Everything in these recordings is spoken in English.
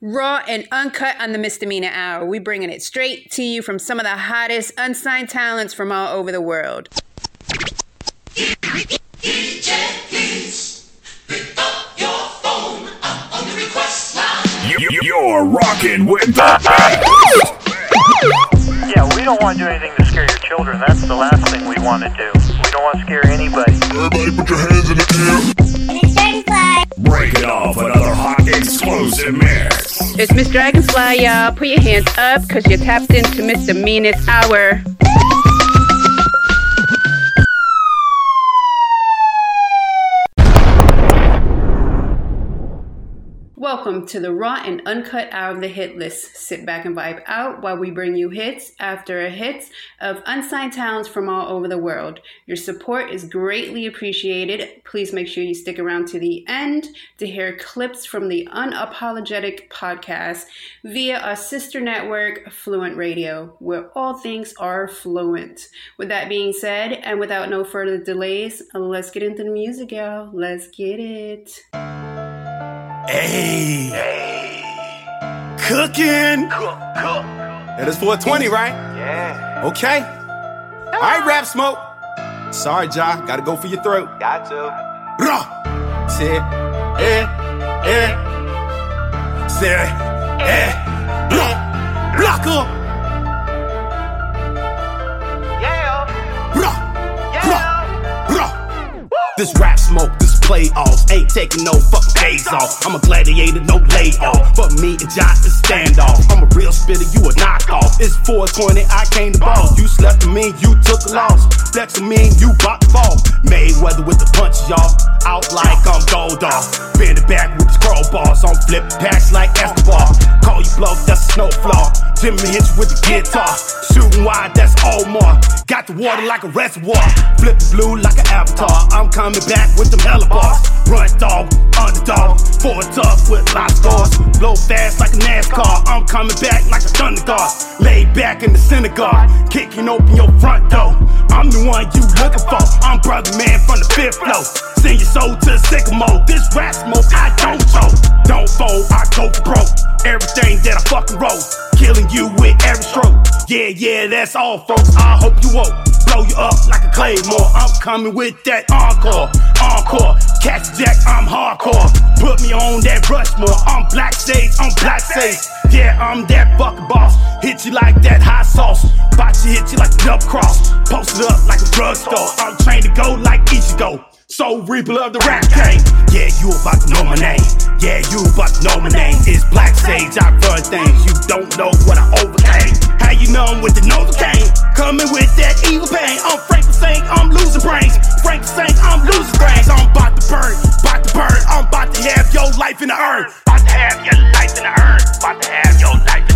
Raw and uncut on the misdemeanor hour. We bringing it straight to you from some of the hottest unsigned talents from all over the world. You- You're rocking with the Yeah, we don't want to do anything to scare your children. That's the last thing we want to do. We don't want to scare anybody. Everybody put your hands in the air. Breaking off another hot explosive mix. It's Miss Dragonfly, y'all. Put your hands up because you're tapped into misdemeanors hour. Welcome to the raw and uncut hour of the hit list. Sit back and vibe out while we bring you hits after hits of unsigned talents from all over the world. Your support is greatly appreciated. Please make sure you stick around to the end to hear clips from the Unapologetic podcast via our sister network, Fluent Radio, where all things are fluent. With that being said, and without no further delays, let's get into the music, y'all. Let's get it. Hey. Cooking. That is 420, right? Yeah, Okay. All right, rap smoke. Sorry, Ja. Gotta go for your throat. got to. Rah. Say, eh, eh. Say, eh. Rah. Block up. Yeah, Rah. yeah. Rah. This rap smoke, this playoffs ain't taking no fucking days off. I'm a gladiator, no layoff. For me and Josh to stand off. I'm a real spitter, you a knockoff. It's 420, I came to ball. You slept with me, you took a loss. Flex with me, you bought the ball. Mayweather with the punches, y'all. Out like I'm gold off. Bend it back with the scroll bars. I'm flip packs like Escobar. Call you bluff, that's a snow flaw. Jimmy hits with the guitar. Shooting wide, that's Omar. Got the water like a reservoir. Flip the blue like an avatar. I'm coming back with them hella bars. Run dog, underdog. Forward tough with lot scores. Blow fast like a NASCAR. I'm coming back like a thunder god. Lay back in the synagogue. Kicking open your front door. I'm the one you looking for. I'm brother man from the fifth floor. Send your soul to the sycamore. This rap smoke, I don't choke. Don't fold, I go for broke. Everything that I fucking wrote. Killing you with every stroke. Yeah, yeah, that's all, folks. I hope you won't blow you up like a claymore. I'm coming with that encore, encore. Catch Jack, I'm hardcore. Put me on that Rushmore. I'm black sage, I'm black sage. Yeah, I'm that fucking boss. Hit you like that hot sauce. About to hit you like a double cross. Posted up like a drugstore. I'm trained to go like Ichigo. So Reaper of the rap game. Yeah, you about to know my name. Yeah, you about to know my name. It's Black Sage. I run things. You don't know what I overcame. How you know I'm with the Novocaine? Coming with that evil pain. I'm Frank saying I'm losing brains. Frank saying I'm losing brains. I'm about to burn, about to burn. I'm about to have your life in the urn. About to have your life in the urn. About to have your life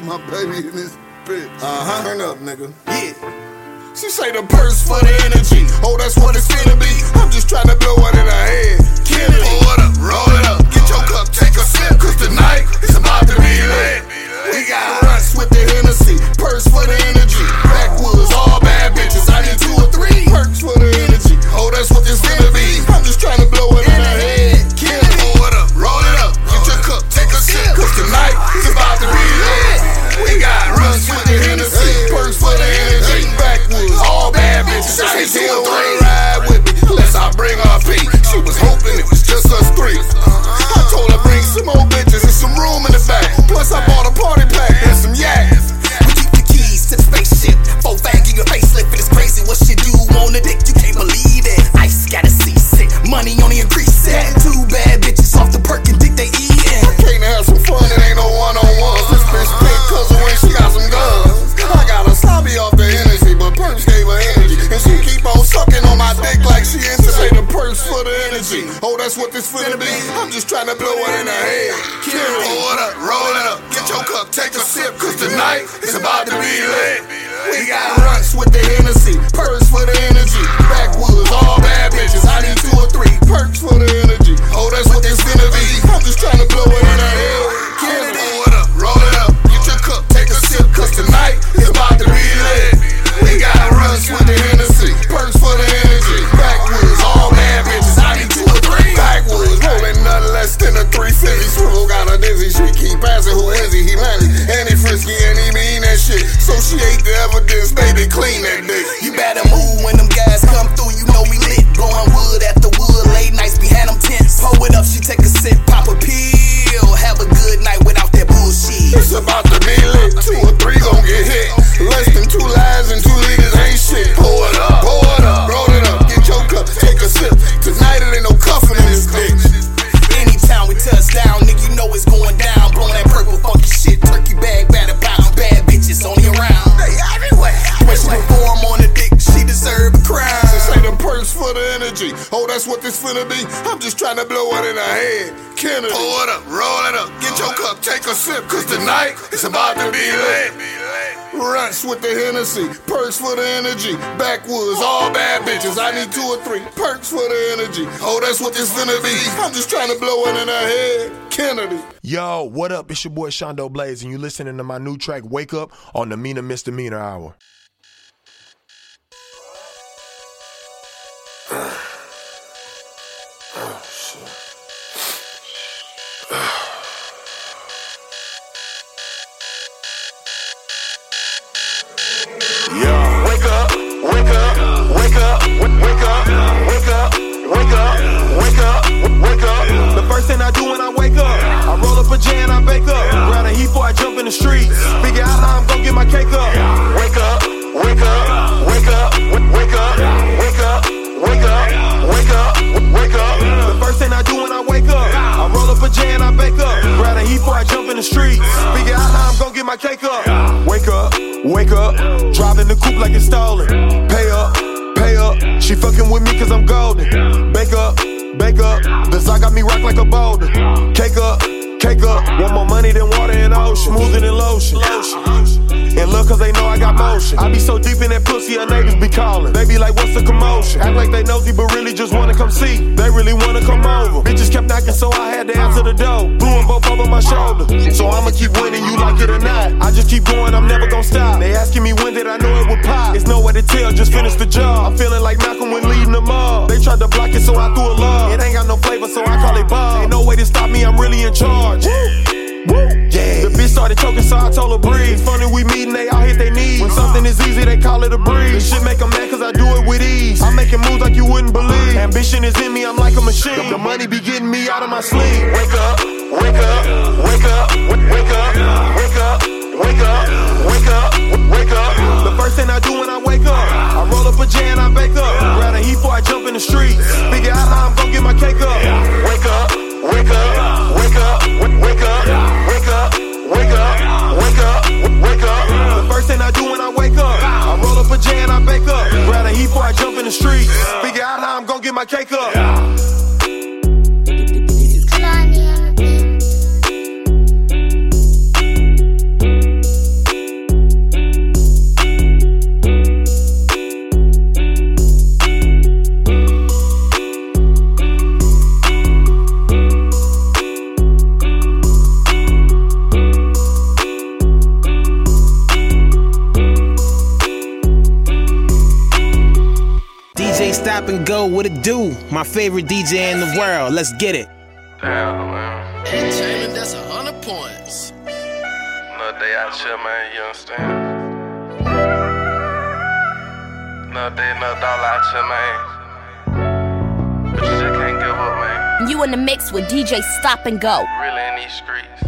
nephew, my baby in this bitch. Uh-huh. Turn up, nigga. Yeah. She say the purse for the energy. Oh, that's what it's gonna be. I'm just trying to blow one in her head. Kill it. Pour it up, roll it up. Get your cup, take a sip. Cause tonight it's about to be lit. We got runs with the Hennessy. Purse for the energy. Backwoods, all bad bitches. I need two or three. Perks for the energy. Oh, that's what it's gonna be. I'm just trying to blow it in her head. Seal 3 ride with me, unless I bring her a pee. She was hoping it was just us three. I told her bring some more bitches and some room in the back. Plus I bought for the energy. Oh, that's what this finna be. I'm just trying to blow it in the head. Kill it. Pour it up, roll it up. Get your cup, take a sip, cause tonight is about to be lit. We got runs with the Hennessy, perks for the for energy. Backwoods, all bad bitches. I need two or three perks for the energy. Oh, that's what this finna be. I'm just trying to blow it in her head. Kennedy. Yo, what up? It's your boy Shondo Blaze, and you listening to my new track "Wake Up" on the Mina Misdemeanor Hour. I roll up a J and I bake up. Grab a heat before I jump in the streets. Figure out how I'm gonna get my cake up. Wake up, wake up, wake up, w- wake up, wake up, wake up, wake up, wake up. The first thing I do when I wake up, I roll up a J and I bake up. Grab a heat before I jump in the streets. Figure out how I'm gonna get my cake up. Wake up, wake up, driving the coupe like it's stolen. Pay up, pay up. She fucking with me cause I'm golden. Bake up, bake up. The Zod got me rock like a boulder. Cake up, cake up. Want more money than water in the ocean. Smoother than lotion. And look, cause they know I got motion. I be so deep in that pussy, her neighbors be calling. They be like, what's the commotion? Act like they nosy, but really just wanna come see. They really wanna come over. Bitches kept knocking, so I had to answer the door. Blew both over my shoulder. So I'ma keep winning, you like it or not. I just keep going, I'm never gonna stop. They asking me when did I know it would pop. It's nowhere to tell, just finish the job. I'm feeling like Malcolm when leading them up. They tried to block it, so I threw a love. It ain't got no flavor, so I call it Bob. Ain't no way to stop me, I'm really in charge. Yeah. The bitch started choking, so I told her breathe. Funny we meeting, they all hit their knees. When something is easy, they call it a breeze. This shit make 'em mad cause I do it with ease. I'm making moves like you wouldn't believe. Ambition is in me, I'm like a machine. The money be getting me out of my sleep. Wake up, wake up, wake up, wake up, wake up, wake up, wake up, wake up. The first thing I do when I wake up, I roll up a J and I bake up. Grab a heat before I jump in the streets. Figure out how I'm gonna get my cake up. Wake up, wake up, wake up, wake up, wake up, wake up, wake up, wake up. The first thing I do when I wake up, I roll up a J and I bake up. A heat before I jump in the streets. Figure out how I'm gonna get my cake up. Do? My favorite DJ in the world. Let's get it. Damn, man. Entertainment, that's a hundred points. Another day out here, man, you understand? Another day, another dollar out here, man. But you just can't give up, man. You in the mix with DJ Stop and Go. Really in these streets.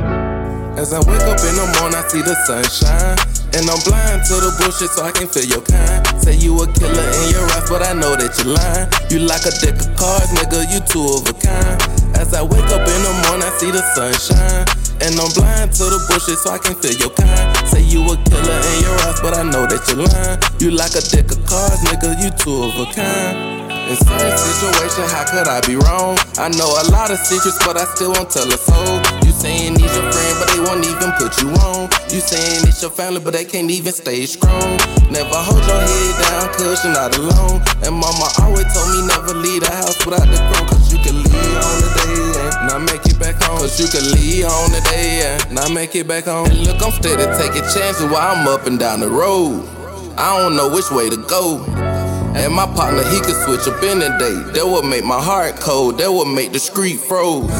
As I wake up in the morning, I see the sunshine. And I'm blind to the bullshit, so I can feel your kind. Say you a killer in your eyes, but I know that you're lying. You like a deck of cards, nigga, you two of a kind. As I wake up in the morning, I see the sunshine. And I'm blind to the bullshit, so I can feel your kind. Say you a killer in your eyes, but I know that you're lying. You like a deck of cards, nigga, you two of a kind. In certain situation, how could I be wrong? I know a lot of secrets, but I still won't tell a soul. You saying he's your friend, but they won't even put you on. You saying it's your family, but they can't even stay strong. Never hold your head down, cause you're not alone. And mama always told me never leave the house without the crown, cause you can leave on the day and not make it back home. Cause you can leave on the day and not make it back home. And look, I'm steady taking chances while I'm up and down the road. I don't know which way to go. And my partner, he could switch up in a day. That would make my heart cold. That would make the street froze.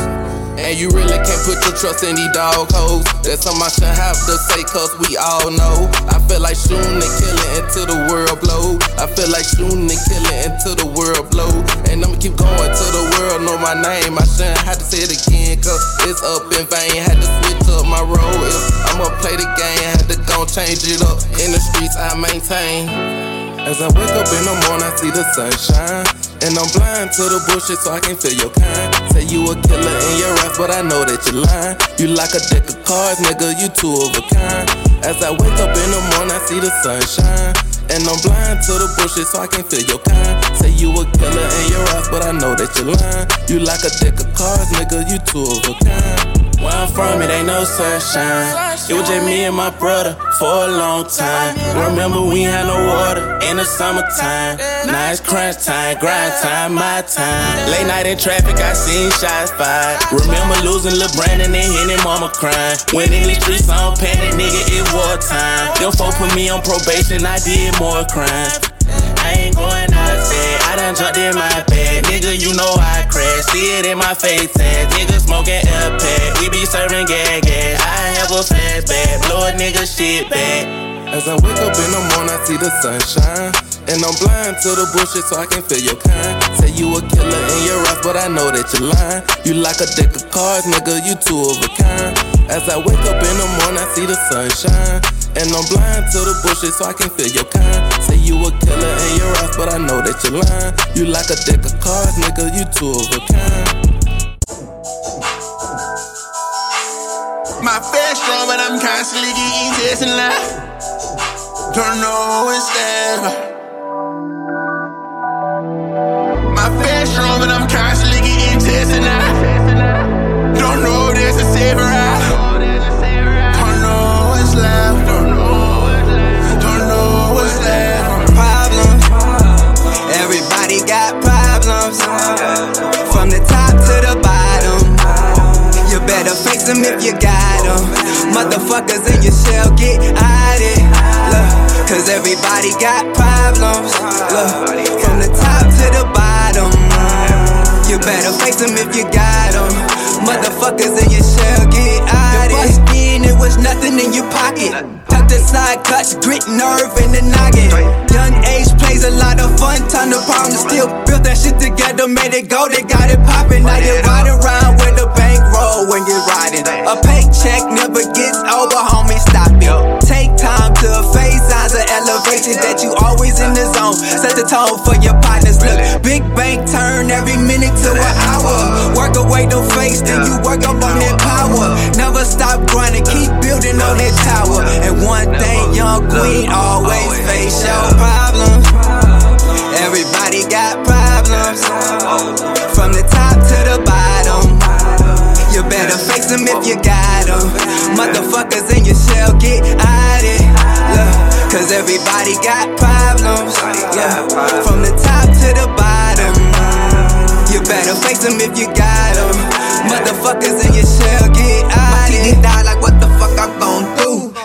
And you really can't put your trust in these dog hoes. That's something I shouldn't have to say, cause we all know. I feel like shooting and killing until the world blow. I feel like shooting and killing until the world blow. And I'ma keep going till the world know my name. I shouldn't have to say it again, cause it's up in vain. Had to switch up my role. If I'ma play the game, had to go change it up. In the streets, I maintain. As I wake up in the morning, I see the sunshine. And I'm blind to the bullshit so I can feel your kind. Say you a killer in your raps, but I know that you're lying. You like a deck of cards, nigga, you two of a kind. As I wake up in the morning, I see the sunshine. And I'm blind to the bullshit so I can feel your kind. Say you a killer in your raps, but I know that you're lying. You like a deck of cards, nigga, you two of a kind. Where I'm from, it ain't no sunshine. It was just me and my brother for a long time. Remember, we had no water in the summertime. Now it's crunch time, grind time, my time. Late night in traffic, I seen shots fired. Remember losing Lil Brandon and hitting mama crying. When in the streets, I don't panic, nigga, it wartime. Them folk put me on probation, I did more crimes. Jumped in my bed. Nigga, you know I crash. See it in my face. And nigga smoking airpad. We be serving gag gas. I have a flashback. Blow a nigga shit back. As I wake up in the morning, I see the sunshine. And I'm blind to the bullshit so I can feel your kind. Say you a killer in your raps, but I know that you're lying. You like a deck of cards, nigga, you two of a kind. As I wake up in the morning, I see the sunshine. And I'm blind to the bullshit so I can feel your kind. Say you a killer in your raps, but I know that you're lying. You like a deck of cards, nigga, you two of a kind. My face strong, but I'm constantly getting tested now. Don't know what's there. My face strong, but I'm constantly getting tested now. Don't know there's a safer face them if you got them. Motherfuckers in your shell get out it. Look, cause everybody got problems. Look, from the top to the bottom. You better face them if you got them. Motherfuckers in your shell get out it. In, it was nothing in your pocket. Tucked aside, cuts, grit, nerve, and the noggin. Young age plays a lot of fun, ton of problems. Still built that shit together, made it go, they got it poppin'. Now you riding around with a bankroll when you're riding. A paycheck never gets over, homie, stop it. Signs of elevation that you always in the zone. Set the tone for your partners. Look, big bank turn every minute to an hour. Work away the face, then you work up on that power. Never stop grinding, keep building on that tower. And one thing, young queen always face your problems. Everybody got problems. From the top to the bottom. You better face them if you got them. Motherfuckers in your shell get out cause everybody got problems. Yeah, from the top to the bottom. You better face them if you got them. Motherfuckers in your shell get out die like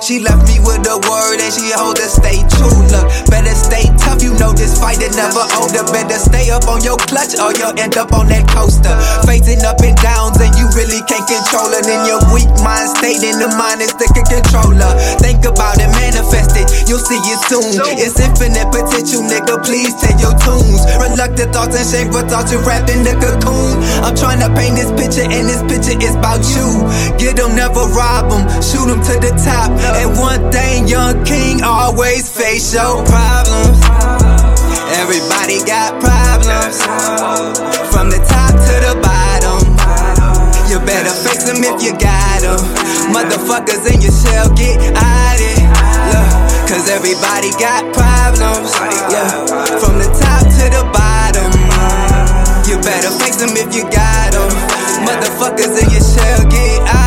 She left me with a word and she hold to stay true. Look, better stay tough. You know this fight is never over. Better stay up on your clutch or you'll end up on that coaster. Facing up and downs and you really can't control it. In your weak mind state, in the mind is the controller. Think about it, manifest it. You'll see it soon. It's infinite potential, nigga. Please take your tunes. Reluctant thoughts and shameful thoughts. You wrapped in the cocoon. I'm trying to paint this picture, and this picture is about you. Get them, never rob them. Shoot them to the top. And one thing, young king, always face your problems. Everybody got problems. From the top to the bottom. You better face them if you got them. Motherfuckers in your shell get out it. Cause everybody got problems. Yeah, from the top to the bottom. You better face them if you got them. Motherfuckers in your shell get out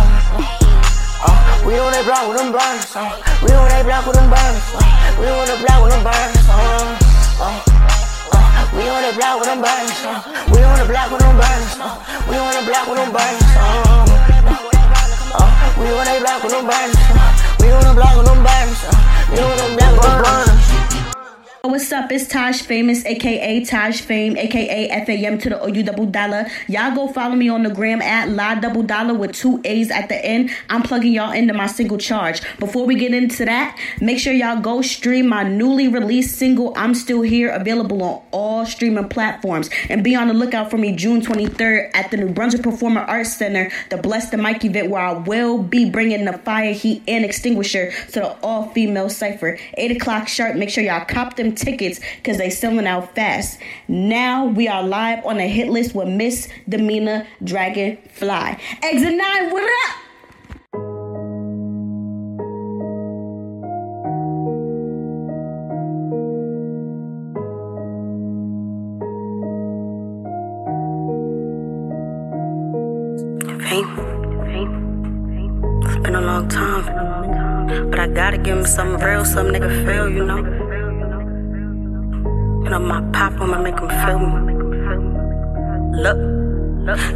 Uh, we on that block with them burners. Uh, we on that block with them burners. Uh, we on that block with them burners. Uh, uh, uh, we on that block with them burners. Uh, we on the block with them burners. Uh, we on the block with them burners. Uh, uh, we on that block with them burners. Uh, we on the block with them burners. We on the block with them burners. What's up? It's Taj Famous, aka Taj Fame, aka FAM to the OU double dollar. Y'all go follow me on the gram at La Double Dollar with two A's at the end. I'm plugging y'all into my single charge. Before we get into that, make sure y'all go stream my newly released single, I'm Still Here, available on all streaming platforms. And be on the lookout for me June 23rd at the New Brunswick Performing Arts Center, the Bless the Mic event, where I will be bringing the fire, heat, and extinguisher to the all female cipher. 8 o'clock sharp. Make sure y'all cop them tickets because they selling out fast. Now we are live on a hit list with Miss Demeanor Dragonfly. Exit 9, what up? It's been a long time. But I gotta give him something real, some nigga feel, you know. You know, my pop, I'ma make him feel me. Look.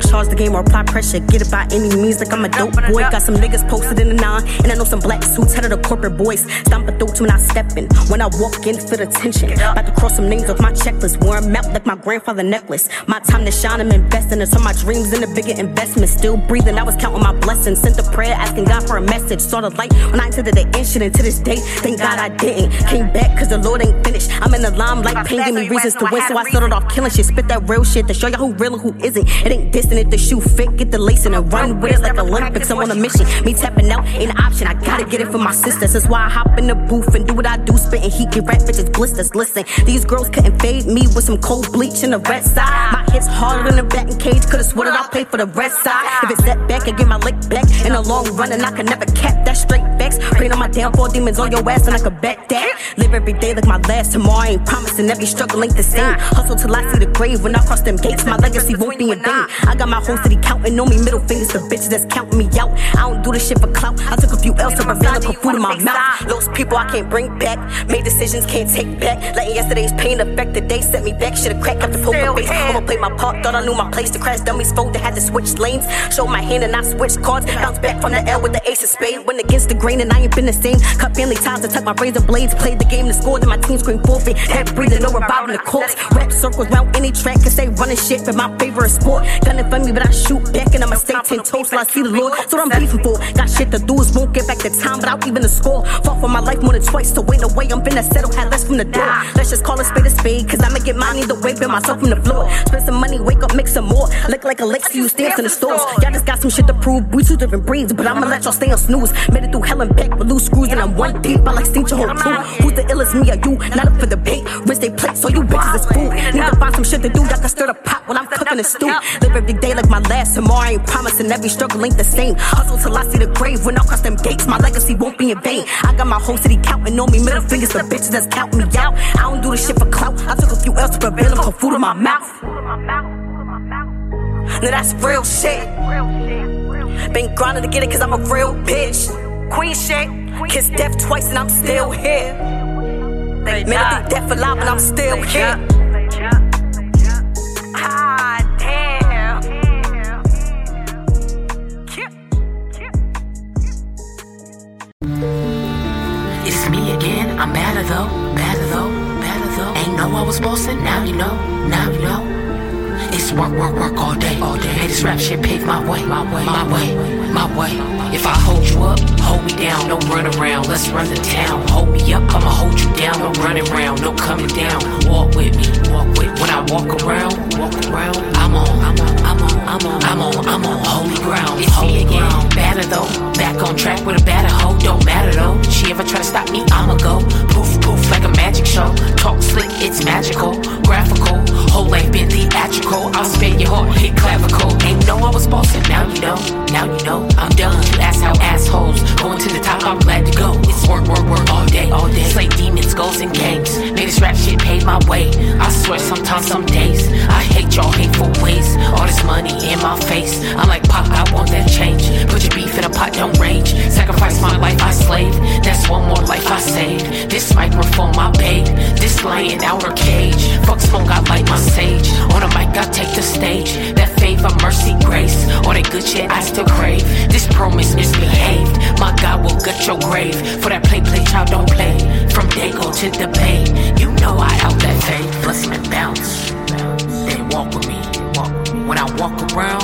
Charge the game or apply pressure. Get it by any means, like I'm a dope boy. Got some niggas posted in the nine, and I know some black suits, head of the corporate boys. Stomp a throat when I step in. When I walk in, feel the tension. About to cross some names off my checklist. Wearing melt like my grandfather necklace. My time to shine, I'm investing in some my dreams in a bigger investment. Still breathing, I was counting my blessings. Sent a prayer, asking God for a message. Saw the light when I entered the incident. To this day, thank God I didn't. Came back cause the Lord ain't finished. I'm in the limelight, pain give me reasons to win. So I started off killing shit. Spit that real shit to show y'all who real and who isn't. It ain't distant if the shoe fit, get the lace and run with it like Olympics. I'm on a mission. Me tapping out ain't an option. I gotta get it for my sisters. That's why I hop in the booth and do what I do. Spitting heat, get rat bitches blisters. Listen, these girls couldn't fade me with some cold bleach in the red side. My hits harder than a batting cage. Could've sworn that I'll play for the red side. If it's set back, I get my lick back. In the long run, and I can never cap that straight facts. Praying on my damn downfall, demons on your ass, and I can bet that. Live every day like my last tomorrow. I ain't promising every struggle ain't the same. Hustle till I see the grave. When I cross them gates, my legacy won't be in vain. I got my whole city counting on me, middle fingers to bitches that's counting me out. I don't do this shit for clout. I took a few L's to and put food in my mouth. Those people I can't bring back, made decisions can't take back. Letting yesterday's pain affect the day, set me back. Should've cracked up the poker face. I'ma play my part, thought I knew my place to crash dummies. Fold, had to switch lanes. Show my hand and I switch cards. Bounce back from the L with the ace of spades. Went against the grain and I ain't been the same. Cut family ties to tuck my razor blades. Played the game to score, then my team scream forfeit. Head breathing, no reviving the corpse. Rap circles round any track, cause they running shit, but my favorite sport. Gunning for me, but I shoot back and I'ma stay ten toes till I see the Lord. So I'm beefing for. Got shit to do, is won't get back the time, but I'll even the score. Fought for my life more than twice, to wait away. I'm finna settle, had less from the door. Let's just call a spade a spade, cause I'ma get mine either way, build myself from the floor. Spend some money, wake up, make some more. Look like a Lex, you stamps in the stores. Y'all just got some shit to prove. We two different breeds, but I'ma let y'all stay on snooze. Made it through hell and back with loose screws, and I'm one deep. I like stink your whole crew. Who's the illest, me or you? Not up for debate. Rinse they plate, so you bitches is food. Need to find some shit to do. Y'all can stir the pot while I'm cooking the stew. Live every day like my last. Tomorrow I ain't promising every struggle ain't the same. Hustle till I see the grave. When I cross them gates, my legacy won't be in vain. I got my whole city counting on me. Middle fingers for bitches that's counting me out. I don't do this shit for clout. I took a few L's to prevail and put food in my mouth. Now that's real shit. Been grinding to get it cause I'm a real bitch. Queen shit. Kiss death twice and I'm still here. Man, I through death alive and I'm still here. Was bossing. Now you know, now you know. It's work, work, work all day, all day. Hey, this rap shit paved my way, my way, my way, my way. If I hold you up, hold me down, no run around. Let's run the town. Hold me up, I'ma hold you down, no running around, no coming down. Walk with me, walk with. Me. When I walk around, walk around. I'm on, I'm on, I'm on, I'm on, I'm on, I'm on holy ground. It's me again, better though. Back on track with a batter hoe, don't matter though. She ever try to stop me, I'ma go. Poof, poof, like magic show. Talk slick, it's magical, graphical. Whole life been theatrical. I'll spin your heart, hit clavicle. Ain't know I was bossing, now you know, now you know. I'm done. You ask how assholes going to the top. I'm glad to go. It's work, work, work all day, all day. Slay demons, goals and gangs. Made this rap shit pay my way. I swear sometimes, some days I hate y'all hateful ways. All this money in my face. I'm like Pop, I want that change. Put your beef in a pot, don't rage. Sacrifice my life, I slave. That's one more life I saved. This microphone, my babe. This lion outer cage. Fuck smoke, I light my sage. On a mic, I take the stage. That favor, mercy, grace. All that good shit I still crave. This promise misbehaved. My God will gut your grave. For that play, play, child, don't play. From Dago to the Bay. You know I out that fade. Bless and bounce. They walk with me. When I walk around,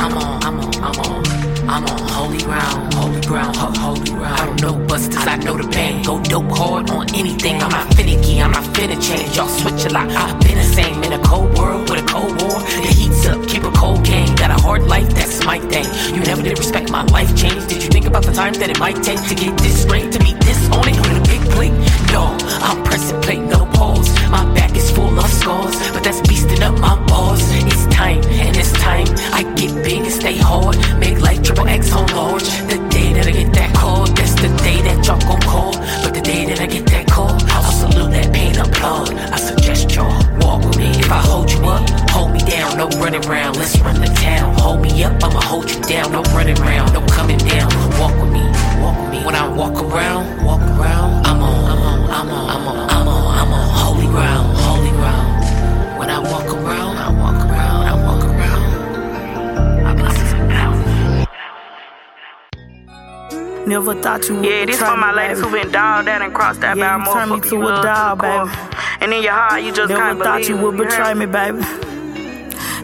I'm on, I'm on, I'm on. I'm on holy ground, ground, ho- holy ground. I don't know busters, I know the bang. Go dope hard on anything. I'm not finicky, I'm not finna change. Y'all switch a lot. I've been the same in a cold world with a cold war. The heat's up, keep a cold game. Got a hard life, that's my thing. You never did respect my life change. Did you think about the time that it might take to get this straight? To be this on it with a big plate? No, I'm pressing plate, no pause. My back is full of scars, but running around, let's run the town. Hold me up, I'ma hold you down. No running around, no coming down. Walk with me, walk with me. When I walk around, walk around. I'm on, I'm on, I'm on, I'm on, I'm on, I'm on holy ground, holy ground. When I walk around, I walk around, I walk around. I bless his power. Never thought you would Yeah, this betray for my me, ladies baby. who been dogged out and crossed that Yeah, bound you turned me to you a love dog, baby. And in your heart, you just Never can't thought believe you would betray me? me, baby.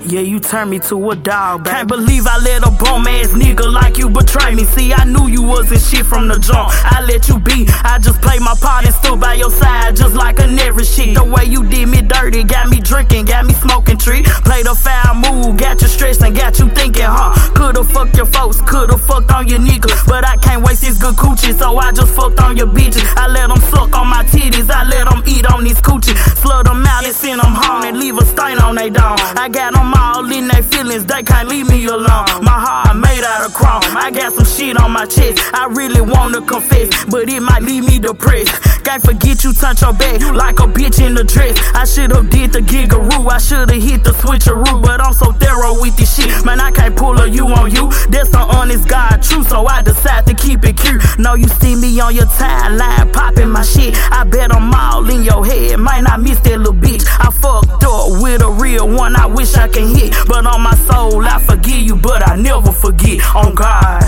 Yeah, you turned me to a dog, baby. Can't believe I let a bum ass nigga like you betray me. See, I knew you wasn't shit from the jump. I let you be. I just played my part and stood by your side just like a never shit. The way you did me dirty, got me drinking, got me smoking tree. Played a foul move, got you stressed and got you thinking, huh? Coulda fucked your folks, coulda fucked on your niggas. But I can't waste this good coochie, so I just fucked on your bitches. I let them suck on my titties, I let them eat on these coochie. Flood them out and send them home and leave a stain on they dome. I got them all in their feelings, they can't leave me alone. My heart made out of chrome. I got some shit on my chest, I really wanna confess, but it might leave me depressed. Can't forget you turned your back like a bitch in the dress. I should've did the gigaroo, I should've hit the switcheroo, but I'm so thorough with this shit. Man, I can't pull a you on you. That's the honest God truth, so I decide to keep it cute. Know you see me on your timeline, popping my shit. I bet I'm all in your head, might not miss that little bitch. I fucked up with a real one, I wish I can hit. But on my soul, I forgive you, but I never forget. On God.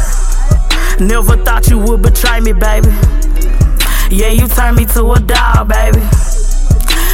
Never thought you would betray me, baby. Yeah, you turned me to a dog, baby.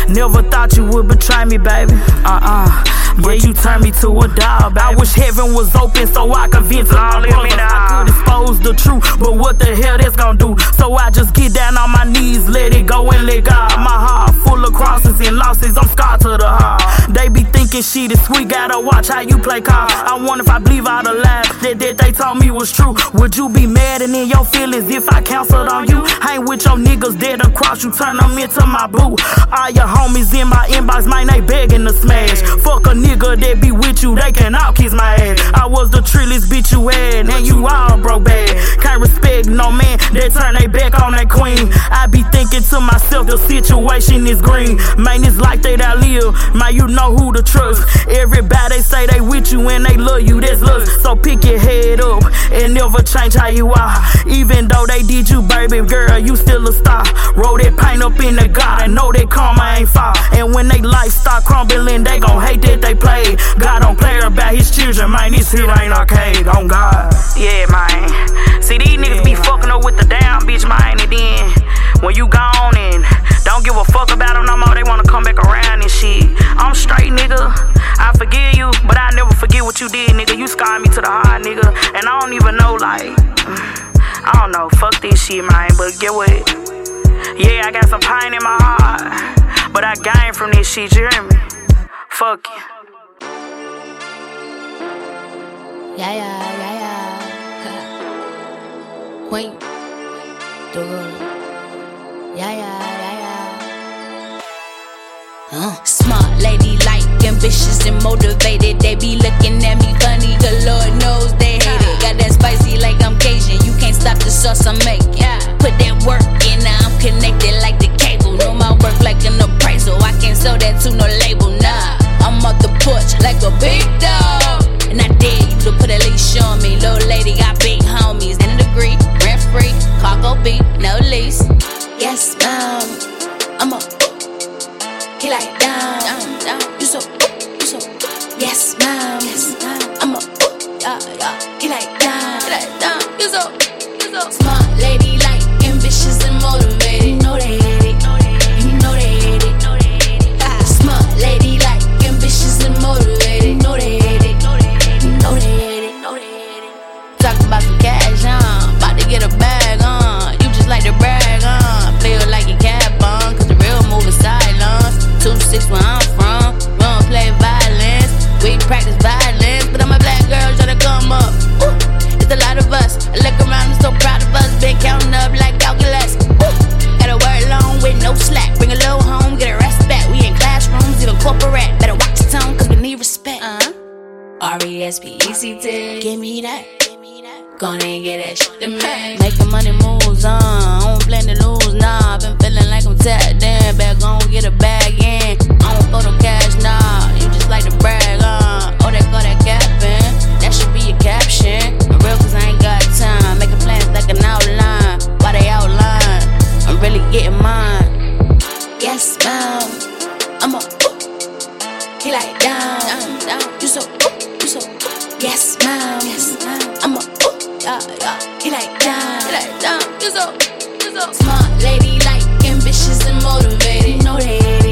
Never thought you would betray me, baby. Uh uh. Yeah, you turned me to a dog, baby. I wish heaven was open so I could vent to my brothers. I could expose the truth, but what the hell that's gonna do? So I just get down on my knees, let it go and let God. My heart full of crosses and losses, I'm scarred to the heart. They be thinking shit is sweet, gotta watch how you play cards. I wonder if I believe all the lies that, that they told me was true. Would you be mad and in your feelings if I counseled on you? Hang with your niggas dead across, you turn them into my boo. All your homies in my inbox, man, they begging to smash. Fuck a nigga that be with you, they can all kiss my ass. I was the trillest bitch you had, and you all broke bad. Can't respect no man that turn they back on that queen. I be thinking to myself, the situation is green. Man, it's like they that I live, man, you know who to trust. Everybody say they with you and they love you, that's lust. So pick your head up and never change how you are. Even though they did you, baby girl, you still a star. Roll that paint up in the God, I know that karma ain't far. And when they life start crumbling, they gon' hate that they play. God don't play about his children, man. This here ain't arcade, on God. Yeah, man. See, these niggas be fucking up with the damn bitch, man. And then when you gone and don't give a fuck about them no more, they wanna come back around and shit. I'm straight, nigga. I forgive you, but I never forget what you did, nigga. You scarred me to the heart, nigga. And I don't even know, like, I don't know. Fuck this shit, man. But get what? Yeah, I got some pain in my heart, but I gained from this shit, you hear me? Fuck you. Yeah, yeah, yeah, yeah. Queen. Dora. Yeah, yeah, yeah, yeah. Uh. Smart lady, like ambitious and motivated. They be looking at me funny, cause Lord knows they hate it. Got that spicy like I'm Cajun. You can't stop the sauce I'm making. Put that work in, now I'm connected like the cable. Know my work like an appraisal. I can't sell that to no label, nah. I'm off the porch like a big dog. And I dare you to put a leash on me. Little lady got big homies. In a degree, rent free, cargo beat, no lease. Yes, ma'am. I'm a he like down, down, down. You so, you so. Yes, ma'am. Yes, ma'am. I'm a yeah, yeah. He like down, he like down. You so, you so. Smart lady, like ambitious and motivated. You know they six where I'm from. We don't play violence. We practice violence, but I'm a black girl trying to come up. Ooh, it's a lot of us. I look around, I'm so proud of us. Been counting up like calculus. Ooh, gotta work long with no slack. Bring a little home, get a rest back. We in classrooms, even corporate. Better watch your tone, cause we need respect. Uh-huh. R-E-S-P-E-C-T. Give me that. Gonna get that shit to me. Making money moves on. I don't plan to lose, nah. I've been feeling like I'm tapped. Back on, get a bag in. I don't photo cash, nah. You just like to brag, uh. Oh, they call that capping. That should be a caption. I'm real cause I ain't got time. Making plans like an outline. Why they outline? I'm really getting mine. Yes, ma'am. I'm a he like down, down, down. You so, ooh, you so, ooh. yes, ma'am. Yes. I'm a ooh, yeah, yeah. He like down, he like down. You so, you so smart lady, like motivated. You know they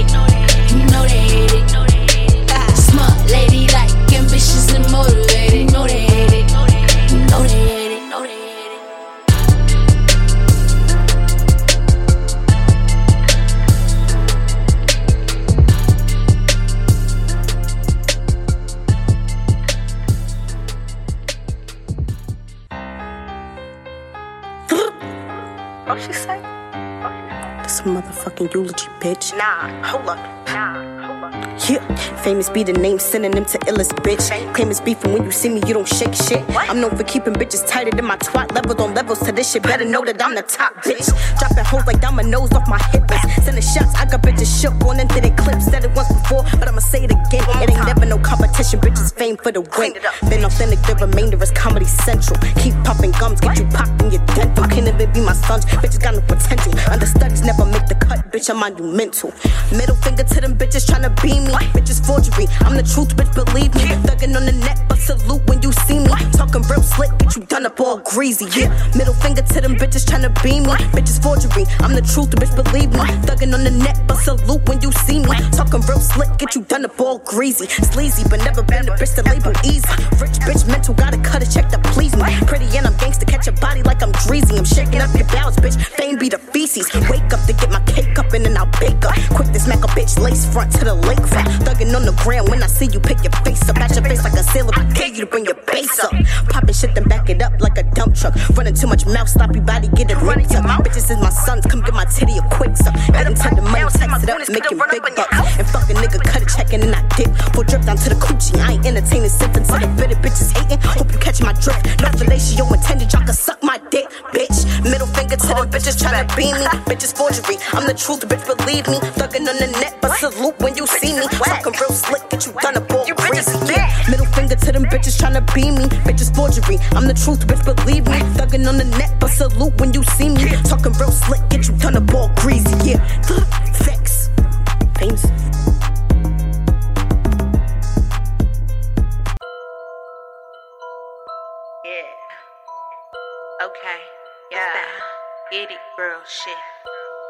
motherfucking eulogy, bitch. Nah, hold up. Nah, hold up. Yeah, famous be the name, synonym to illest bitch. Claim it's beef, and when you see me, you don't shake shit. I'm known for keeping bitches tighter than my twat. Levels on levels to this shit. Better know that I'm the top bitch. Dropping hoes like dominoes off my hip list. Sending shots, I got bitches shook on into their clips. Said it once before, but I'ma say it again. It ain't never no competition, bitches fame for the win. Been authentic, the remainder is comedy central. Keep popping gums, get you popped in your dental. Can't even be my sons, bitches got no potential. Understudies never the bitch, I'm monumental. Middle finger to them bitches tryna be me. Bitches forgery, I'm the truth, bitch, believe me. Thuggin' on the net, but salute when you see me. Talking real slick, get you done up all greasy, yeah. Middle finger to them bitches tryna be me. Bitches forgery, I'm the truth, bitch, believe me. Thuggin' on the net, but salute when you see me. Talking real slick, get you done up all greasy. Sleazy, but never been a bitch to label easy. Rich bitch mental, gotta cut a check to please me. Pretty and I'm gangsta, catch a body like I'm greasy. I'm shaking up your bowels, bitch. Fame be the feces. Wake up to get my cake up and I'll bake up. Quick to smack a bitch lace front to the lakefront. Thuggin' on the ground when I see you pick your face up. At your face like a sailor, I dare you to bring your base up. Poppin' shit, then back it up like a dump truck. Running too much mouth, stop your body, get it ripped up. Bitches is my sons, come get my titty a quick suck. Got them the money, text it up, making big bucks. And fuck a nigga, cut a check and then I dip. Full drip down to the coochie, I ain't entertaining symptoms. So the bitter bitches hating, hope you catch my drift. No fellatio intended, y'all can suck my dick, bitch. Middle finger to the bitches tryna be me. Bitches forgery, I'm the truth, bitch, believe me. Thuggin' on the net, but salute when you see me. Talking real slick, get you done up all crazy. Yeah. Middle finger to them bitches tryna be me. Bitches forgery, I'm the truth, bitch, believe me. Thuggin' on the net, but salute when you see me. Talking real slick, get you done up all greasy. Yeah, vex, famous. Yeah. Okay. Yeah. Get it, girl. Shit.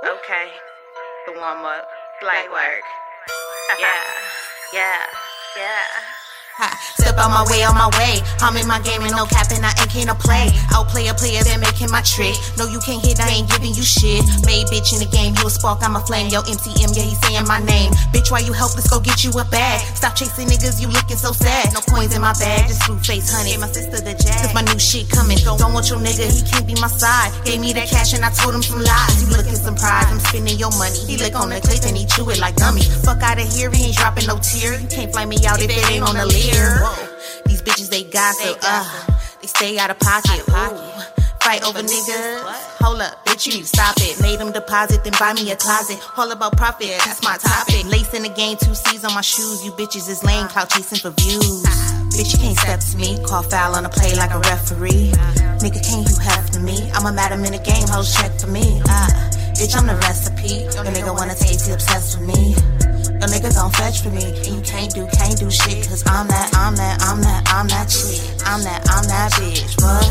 Okay. The warm up. Light work. Yeah. Yeah. Yeah. Step out my way, on my way. I'm in my game and no cap and I ain't can't play. Outplay a player, then making my trick. No, you can't hit, I ain't giving you shit. Made bitch in the game, you a spark, I'm a flame. Yo, MCM, yeah, he saying my name. Bitch, why you helpless? Go get you a bag. Stop chasing niggas, you looking so sad. No coins in my bag, just blue face honey. Gave My sister the jazz. Cause my new shit coming. Don't, don't want your nigga, he can't be my side. Gave me that cash and I told him some lies. You looking surprised, I'm spending your money. He lick on the clip and he chew it like gummy. Fuck out of here, he ain't dropping no tear. You can't flame me out if it ain't on the leer. Whoa. These bitches, they gossip. Uh, they stay out of pocket. Ooh. Fight over niggas. Hold up, bitch, you need to stop it. Made them deposit, then buy me a closet. All about profit, that's my topic. Lace in the game, two C's on my shoes. You bitches is lame, clout chasing for views. Bitch, you can't step to me. Call foul on a play like a referee. Nigga, can't you have to me? I'm a madam in the game, hoes check for me. Uh, bitch, I'm the recipe. Your nigga wanna taste, he obsessed with me. Your don't fetch for me. And you can't do, can't do shit. Cause I'm that, I'm that, I'm that, I'm that chick. I'm that, I'm that bitch. What?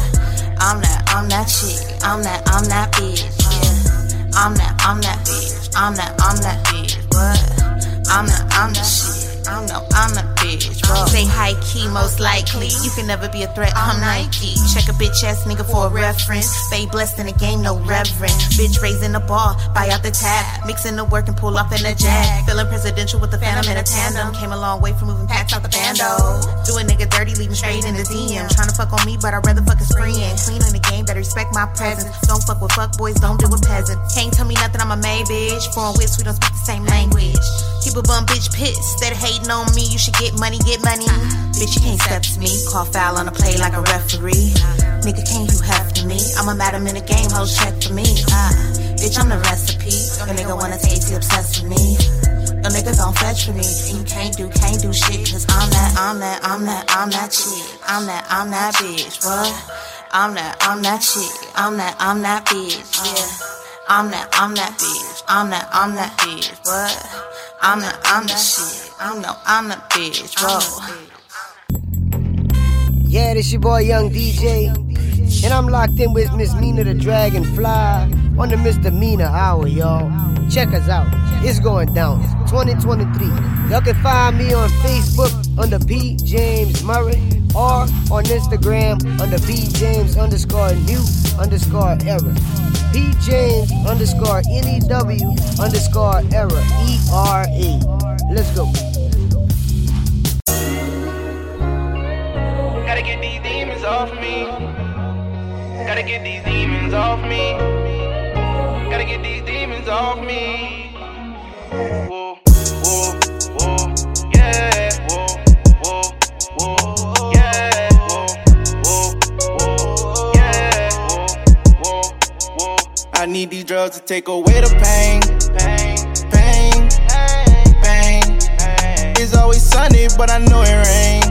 I'm that, I'm that chick. I'm that, I'm that bitch. Yeah. I'm that, I'm that bitch. I'm that, I'm that bitch. What? I'm that, I'm that shit. I'm no, I'm the bitch. Say high key, most likely. You can never be a threat. I'm Nike. Check a bitch ass nigga for a reference. They blessed in the game, no reverend. Bitch raising the ball, buy out the tab. Mixing the work and pull off in a jag. Feeling presidential with the phantom in a tandem. Came a long way from moving packs out the bando. Do a nigga dirty, leaving straight in the DM. Trying to fuck on me, but I'd rather fuck his friend. Clean in the game, better respect my presence. Don't fuck with fuck boys, don't do with peasants. Can't tell me nothing, I'm a maid bitch. Foreign wits, we don't speak the same language. Keep a bum bitch pissed. That hating on me, you should get get money. Bitch, you can't step to me. Call foul on a play like a referee. Nigga, can you have to me? I'm a madam in the game, hoes check for me. Ah, bitch, I'm the recipe. Your nigga wanna taste, he obsessed with me. Your nigga gon' fetch for me. And you can't do, can't do shit. Cause I'm that, I'm that, I'm that, I'm that chick. I'm that, I'm that bitch. What? I'm that, I'm that chick. I'm that, I'm that bitch. Yeah. I'm that, I'm that bitch. I'm that, I'm that bitch. What? I'm the, I'm the shit. I'm the, I'm the bitch. Bro. Yeah, this your boy Young DJ. And I'm locked in with Miss Mina the Dragonfly on the Misdemeanor Hour, y'all. Check us out. It's going down. 2023. Y'all can find me on Facebook under P. James Murray or on Instagram under P. James underscore new underscore era. P. James underscore N-E-W underscore era. E-R-A. Let's go. Gotta get these demons off me. Gotta get these demons off me. Gotta get these demons off me. Whoa, whoa, whoa, yeah, whoa, whoa, whoa, yeah, whoa, whoa, whoa, yeah, whoa, whoa, whoa. I need these drugs to take away the pain, pain, pain, pain. It's always sunny, but I know it rains.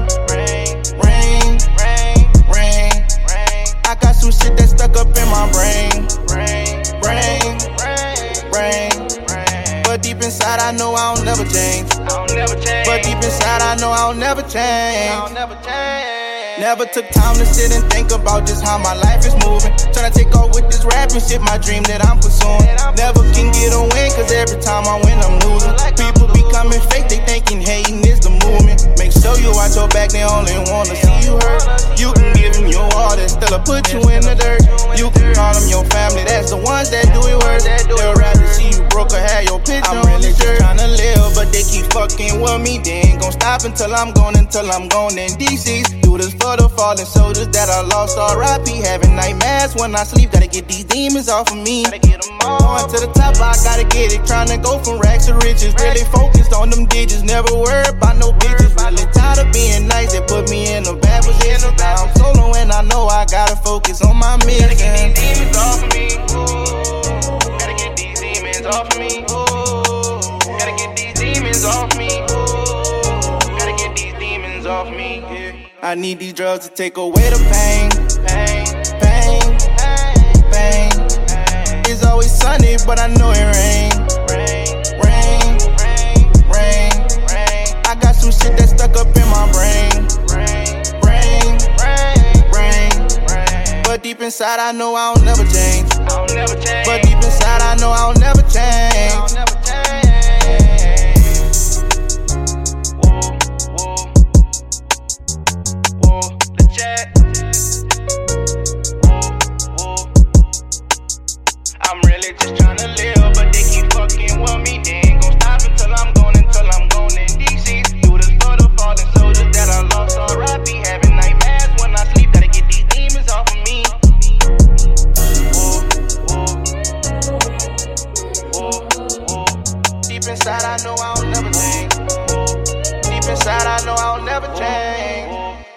Got some shit that stuck up in my brain. Brain, brain, brain. But deep inside, I know I'll never change. But deep inside, I know I'll never change. Never took time to sit and think about just how my life is moving. Tryna take off with this rapping shit, my dream that I'm pursuing. Never can get a win, cause every time I win, I'm losing. People becoming fake, they thinking hating is the movement. Make sure you watch your back, they only wanna see you hurt. You can give them your all, they still put you in the dirt. You can call them your family, that's the ones that do it worse. They'll rather see you broke or have your picture I'm really just tryna live, but they keep fucking with me. They ain't gon' stop until I'm gone, until I'm gone in DC's. Do this for the fallen soldiers that I lost. RIP, having nightmares when I sleep. Gotta get these demons off of me. Gotta get them all. Going to the top, I gotta get it. Tryna go from rags to riches. Really focused on them digits. Never worried about no bitches. Really tired of being nice. They put me in a bad position. Now I'm solo and I know I gotta focus on my mission. Gotta get these demons off of me. Ooh. Gotta get these demons off of me. Ooh. Gotta get these demons off me. Ooh. Gotta get these demons off me. Yeah. I need these drugs to take away the pain. Pain, pain, pain. It's always sunny, but I know it rain. Rain, rain, rain. I got some shit that stuck up in my brain. Brain, brain. But deep inside, I know I'll never change. But deep inside, I know I'll never change. I'm really just tryna live, but they keep fucking with me. They ain't gon' stop until I'm gone, until I'm gone in DC. For the fallen soldiers that I lost. Having nightmares when I sleep. Gotta get these demons off of me. Deep inside, I know I'll never change. Deep inside, I know I'll never change.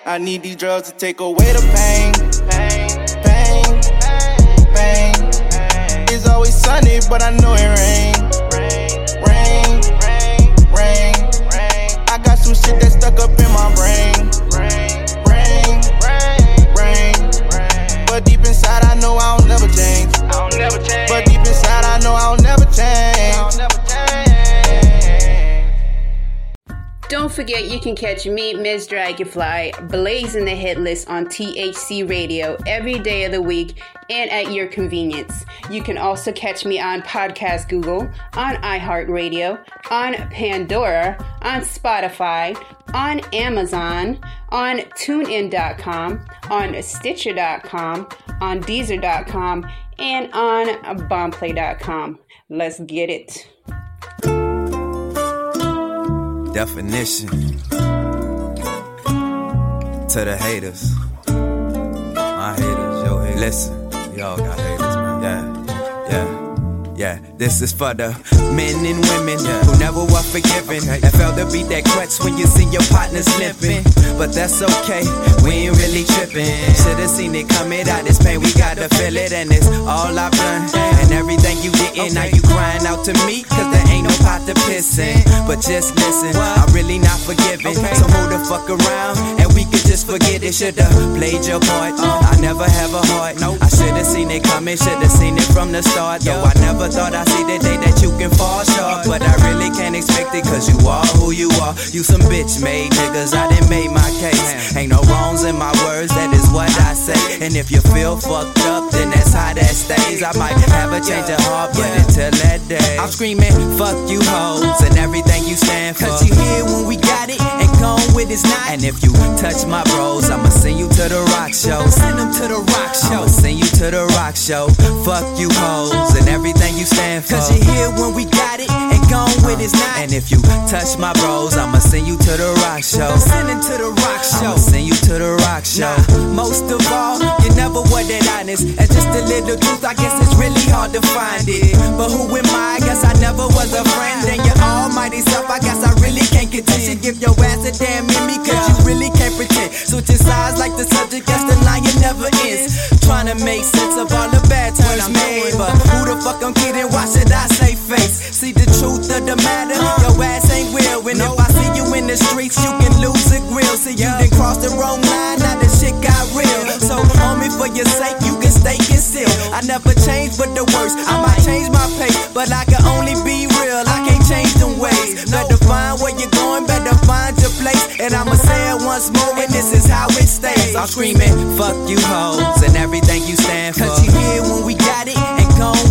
I need these drugs to take away the pain. Pain, pain, pain. It's always sunny, but I know it rain. Rain, rain, rain. I got some shit that stuck up in my brain. Rain, brain, brain. Rain. But deep inside, I know I'll never change. But deep inside, I know I'll never Don't forget you can catch me, Ms. Dragonfly, blazing the hit list on THC Radio every day of the week and at your convenience. You can also catch me on Podcast Google, on iHeartRadio, on Pandora, on Spotify, on Amazon, on TuneIn.com, on Stitcher.com, on Deezer.com, and on Boomplay.com. Let's get it. Definition to the haters. My haters, your haters. Listen, we all got haters, man. Yeah, yeah. Yeah, this is for the men and women who never were forgiven and felt the beat that crutch when you see your partner slipping. But that's okay, we ain't really tripping. Should've seen it coming out this pain, we gotta feel it, and it's all I've done. And everything you didn't, now you crying out to me, cause there ain't no pot to piss in. But just listen, I'm really not forgiving. So move the fuck around, and just forget it. Should've played your part, I never have a heart. No, I should've seen it coming, should've seen it from the start. Though I never thought I'd see the day that you can fall short. But I really can't expect it, cause you are who you are. You some bitch made niggas, I done made my case. Ain't no wrongs in my words, that is what I say. And if you feel fucked up, then that's how that stays. I might have a change of heart, but until that day, I'm screaming, fuck you hoes and everything you stand for. Cause you here when we got it and gone with not. And if you touch my bros, I'ma send you to the rock show. Send them to the rock show. I'ma send you to the rock show. Fuck you hoes and everything you stand for. Cause you here when we got it and gone with it's not. And if you touch my bros, I'ma send you to the rock show. Send them to the rock show. I'ma send you to the rock show. Nah, most of all, you never were that honest. And just a little truth, I guess it's really hard to find it. But who am I? I guess I never was a friend. And your almighty self, I guess I really can't contend. Should give your ass a damn in me, cause you really can't pretend. Switching sides like the subject, guess the line never ends. Trying to make sense of all the bad times made. But who the fuck I'm kidding? Why should I say face? See the truth of the matter, your ass ain't real. And if I see you in the streets, you can lose a grill. See you done crossed the wrong line, now the shit got real. So homie, for your sake, you can stay concealed. I never change but the worst. I might change my pace, but I can only be real. I can't change them ways. Better find where better find your place. And I'ma say it once more, and this is how it stays. I'm screaming, fuck you hoes, and everything you stand for. Cause you here when we got it,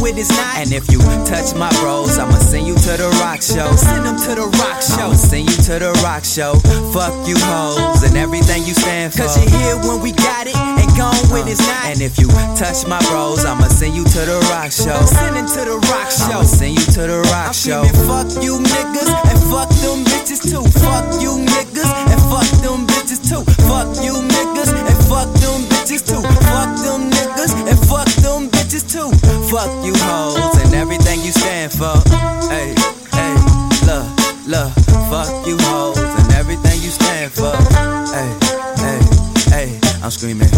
and it's not. And if you touch my bros, I'ma send you to the rock show. Send them to the rock show. I'ma send you to the rock show. Fuck you hoes, and everything you stand for. Cause you here when we got it, and gone when it's uh, not. And if you touch my bros, I'ma send you to the rock show. Send them to the rock show. I'ma send you to the rock I'm show. Screaming, fuck you niggas, and fuck them bitches too. Fuck you niggas, and fuck them bitches too. Fuck you niggas, and fuck them bitches too. Fuck them niggas, and Fuck you hoes, and everything you stand for. Hey, hey, look, look. Fuck you hoes, and everything you stand for. Hey, hey, hey. I'm screaming.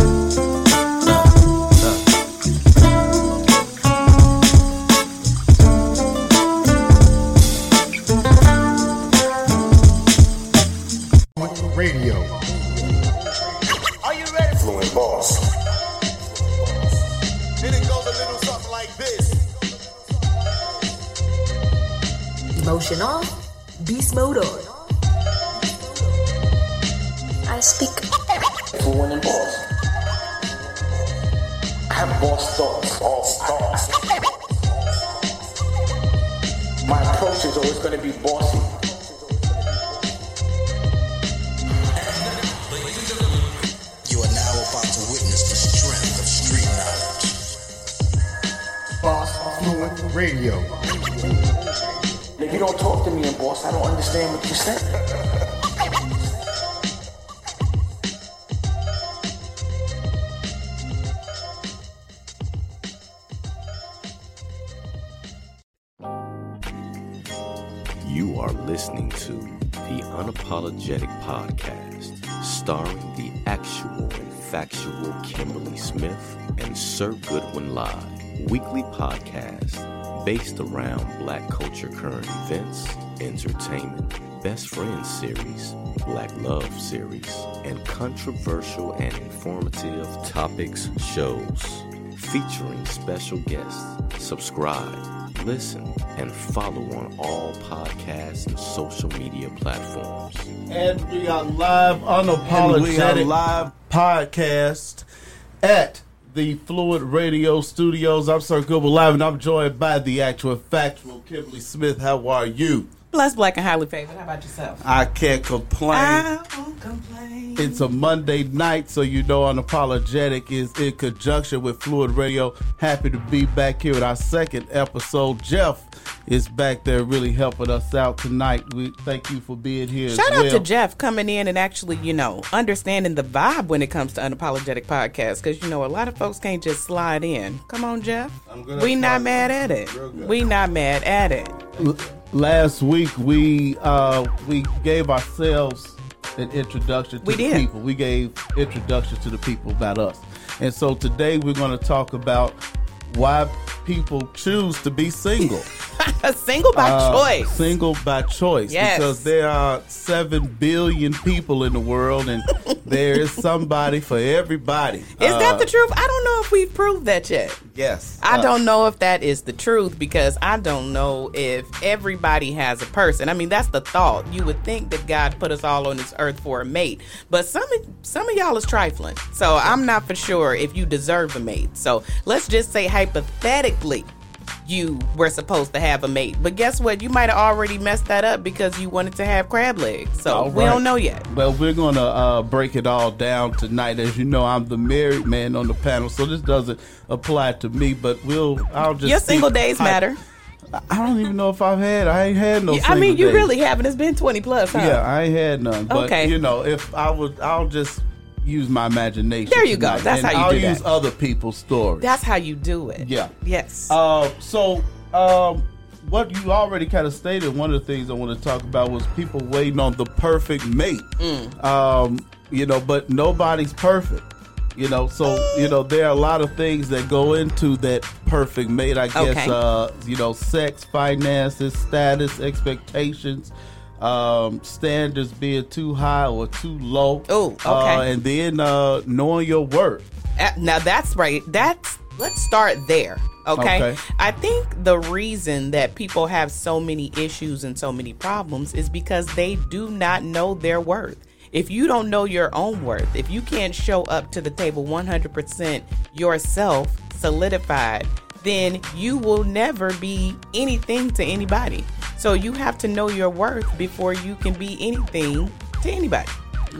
Weekly podcast based around black culture current events, entertainment, best friends series, black love series, and controversial and informative topics shows featuring special guests. Subscribe, listen, and follow on all podcasts and social media platforms. And we are live, unapologetic And we are live podcast at the Fluid Radio Studios. I'm Sir Goodwin Live, and I'm joined by the actual factual Kimberly Smith. How are you? Blessed, black, and highly favored. How about yourself? I can't complain. I won't complain. It's a Monday night, so you know Unapologetic is in conjunction with Fluid Radio. Happy to be back here with our second episode. Jeff is back there really helping us out tonight. We thank you for being here. Shout as out well. to Jeff coming in and actually, you know, understanding the vibe when it comes to unapologetic podcast. Because you know, a lot of folks can't just slide in. Come on, Jeff. good We at not mad at it. Real good. We not mad at it. Last week we uh we gave ourselves an introduction to We the did. people we gave introduction to the people about us and so today we're going to talk about why people choose to be single Single by Uh, choice. single by choice Yes. because there are 7 billion people in the world and there is somebody for everybody Is Uh, that the truth? I don't know if we've proved that yet. yes I Uh, don't know if that is the truth because I don't know if everybody has a person. I mean, that's the thought. You would think that God put us all on this earth for a mate, but some of, some of y'all is trifling. So I'm not for sure if you deserve a mate. So let's just say hypothetically you were supposed to have a mate. But guess what? You might have already messed that up because you wanted to have crab legs. So All we don't know yet. Well, we're gonna uh, break it all down tonight. As you know, I'm the married man on the panel, so this doesn't apply to me. But we'll, I'll just Your single days hy- matter. I don't even know if I've had. I ain't had no. I mean, you days. really haven't. It's been 20 plus, huh? Yeah, I ain't had none. But Okay. you know, if I would, I'll just use my imagination. There you go. That's how you I'll do that. use other people's stories. That's how you do it. Yeah. Yes. Uh, so, um, what you already kind of stated, one of the things I want to talk about was people waiting on the perfect mate. Mm. Um, you know, but nobody's perfect. You know, so you know there are a lot of things that go into that perfect mate. I guess Okay. uh, you know, sex, finances, status, expectations, um, standards being too high or too low. Oh, okay. uh, and then uh, knowing your worth. Uh, Now that's right. That's let's start there. Okay? Okay. I think the reason that people have so many issues and so many problems is because they do not know their worth. If you don't know your own worth, if you can't show up to the table 100% yourself, solidified, then you will never be anything to anybody. So you have to know your worth before you can be anything to anybody.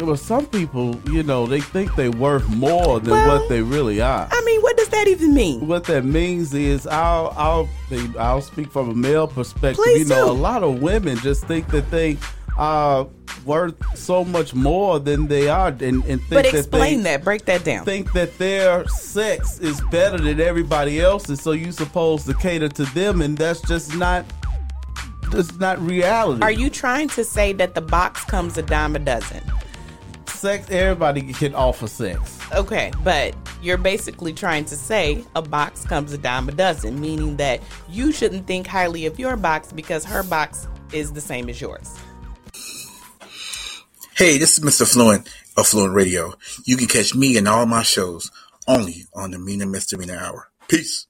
Well, some people, you know, they think they're worth more than Well, what they really are. I mean, what does that even mean? What that means is, I'll, I'll, I'll speak from a male perspective. Please you know, do. a lot of women just think that they are worth so much more than they are, and, and think But that explain they that, break that down. think that their sex is better than everybody else's, so you're supposed to cater to them, and that's just not, that's not reality. Are you trying to say that the box comes a dime a dozen? sex? Everybody can offer sex. Okay, but you're basically trying to say a box comes a dime a dozen, meaning that you shouldn't think highly of your box because her box is the same as yours. Hey, this is Mr. Fluent of Fluent Radio. You can catch me and all my shows only on the Mean and Misdemeanor Hour. Peace.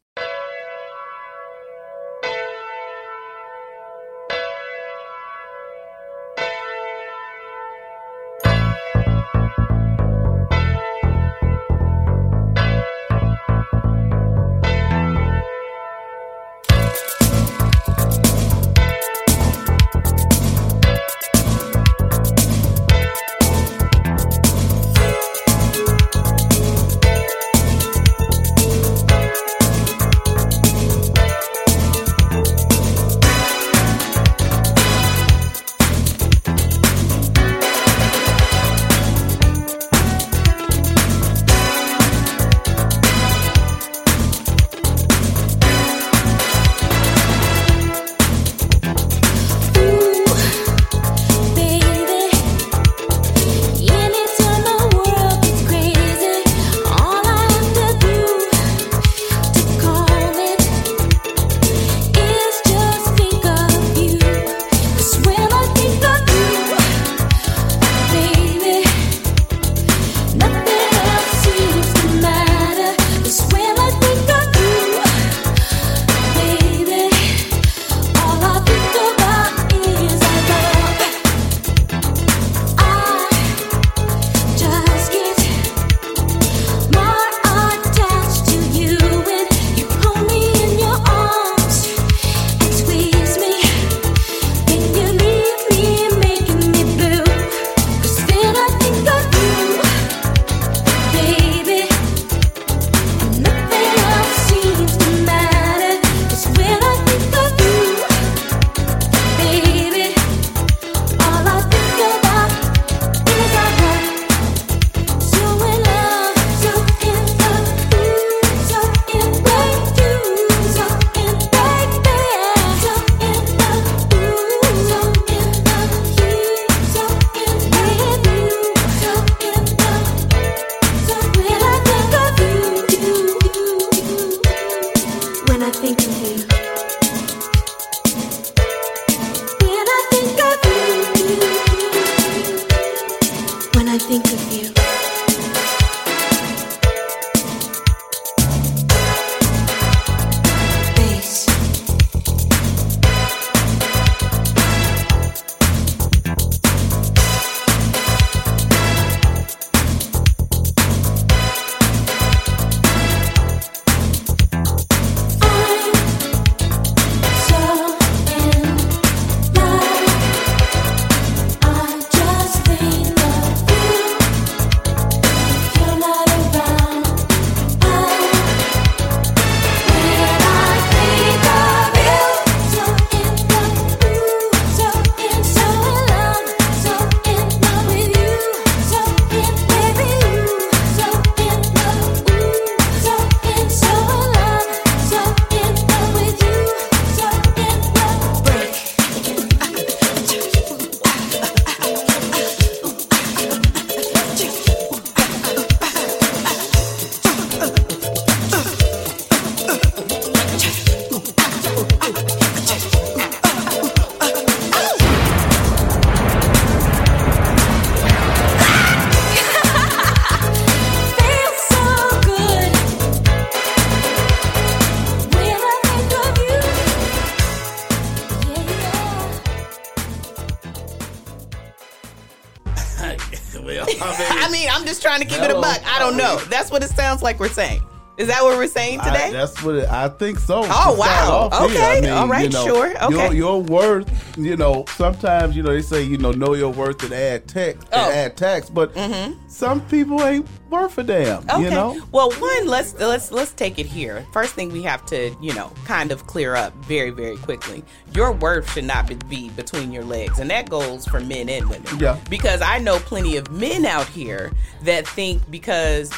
Sounds like we're saying. Is that what we're saying I, today? that's what it, I think so. Oh, wow. off here, Okay. All right, sure. Your, Okay. your worth, you know, sometimes, you know, they say, you know, know your worth and add tax, Oh. add tax, but mm-hmm. some people ain't worth a damn, Okay. you know? Well, one, let's let's let's take it here. First thing we have to, you know, kind of clear up very very quickly. Your worth should not be- be between your legs, and that goes for men and women. Yeah. Because I know plenty of men out here that think because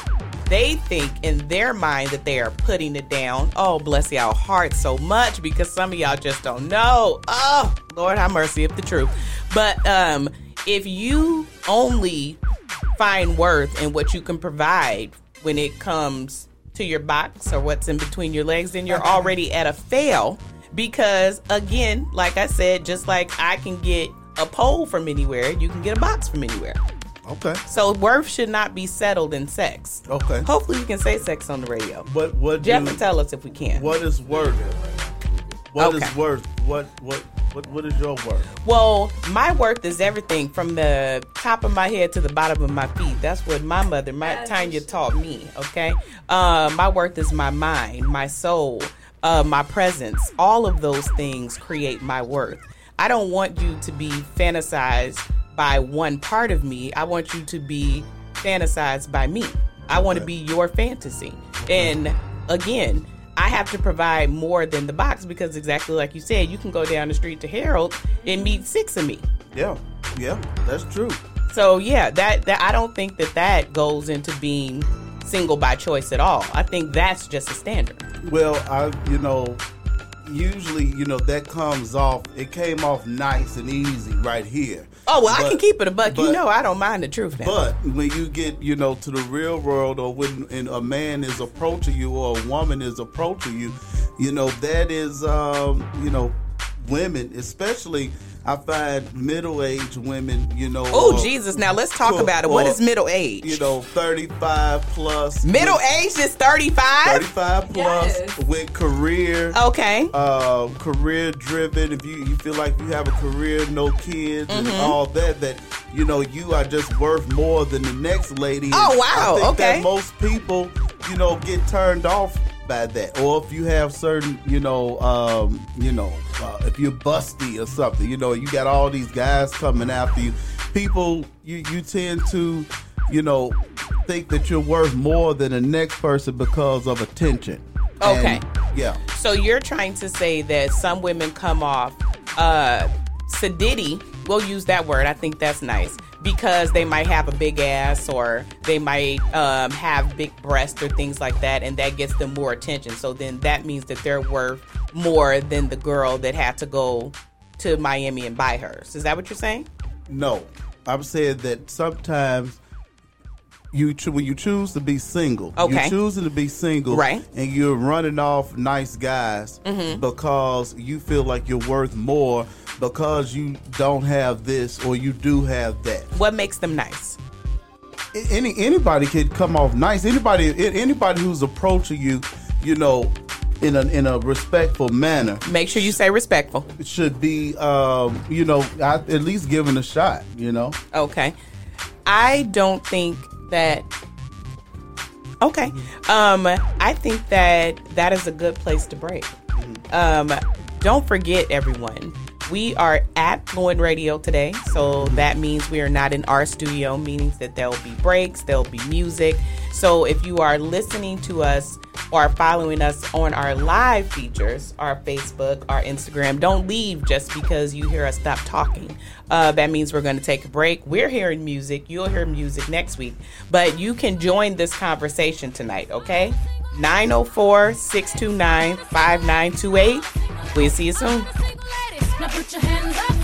they think in their mind that they are putting it down. Oh, bless y'all heart so much because some of y'all just don't know. Oh, Lord have mercy if the truth. But um if you only find worth in what you can provide when it comes to your box or what's in between your legs, then you're already at a fail. Because again, like I said, just like I can get a pole from anywhere, you can get a box from anywhere. Okay. So worth should not be settled in sex. Okay. Hopefully we can say sex on the radio. What what Jeff do- will tell us if we can. What is worth? What is Okay. worth? What what what what is your worth? Well, my worth is everything from the top of my head to the bottom of my feet. That's what my mother, my Tanya, taught me. Okay, uh, my worth is my mind, my soul, uh, my presence. All of those things create my worth. I don't want you to be fantasized by one part of me. I want you to be fantasized by me. I want to be your fantasy. And again, I have to provide more than the box because exactly like you said, you can go down the street to Harold and meet six of me. Yeah, yeah, that's true. So yeah, that that I don't think that that goes into being single by choice at all. I think that's just a standard. Well, I you know, usually you know that comes off. It came off nice and easy right here. Oh well, I can keep it a buck. you know, I don't mind the truth now. But when you get, you know, to the real world, or when a man is approaching you, or a woman is approaching you, you know, that is, um, you know, women, especially. I find middle-aged women, you know. oh or- Jesus! Now let's talk or- about it. What or, is middle age? You know, thirty-five plus. middle with- age is thirty five. 35 plus with career Okay. uh career driven if you you feel like you have a career no kids and Mhm. all that that you know you are just worth more than the next lady Oh, wow, I think okay. that most people you know get turned off by that or if you have certain you know um you know uh, if you're busty or something you know you got all these guys coming after you people you you tend to you know think that you're worth more than the next person because of attention Okay. And, yeah So you're trying to say that some women come off uh sedity, we'll use that word. I think that's nice. Because they might have a big ass or they might um, have big breasts or things like that, and that gets them more attention. So then that means that they're worth more than the girl that had to go to Miami and buy hers. Is that what you're saying? No, I'm saying that sometimes you cho- when you choose to be single, Okay. you're choosing to be single, Right. And you're running off nice guys Mhm. because you feel like you're worth more because you don't have this or you do have that. What makes them nice? Any anybody could come off nice. Anybody anybody who's approaching you, you know, in a in a respectful manner. Make sure you say respectful. Should be, um, you know, at least given a shot. You know. Okay. I don't think that Okay. Um I think that that is a good place to break. Um don't forget everyone. We are at Fluent Radio today, so that means we are not in our studio, meaning that there will be breaks, there will be music. So if you are listening to us or following us on our live features, our Facebook, our Instagram, don't leave just because you hear us stop talking. Uh, that means we're going to take a break. We're hearing music. You'll hear music next week, but you can join this conversation tonight, okay? 904 629 5928. We'll see you soon. Now put your hands up.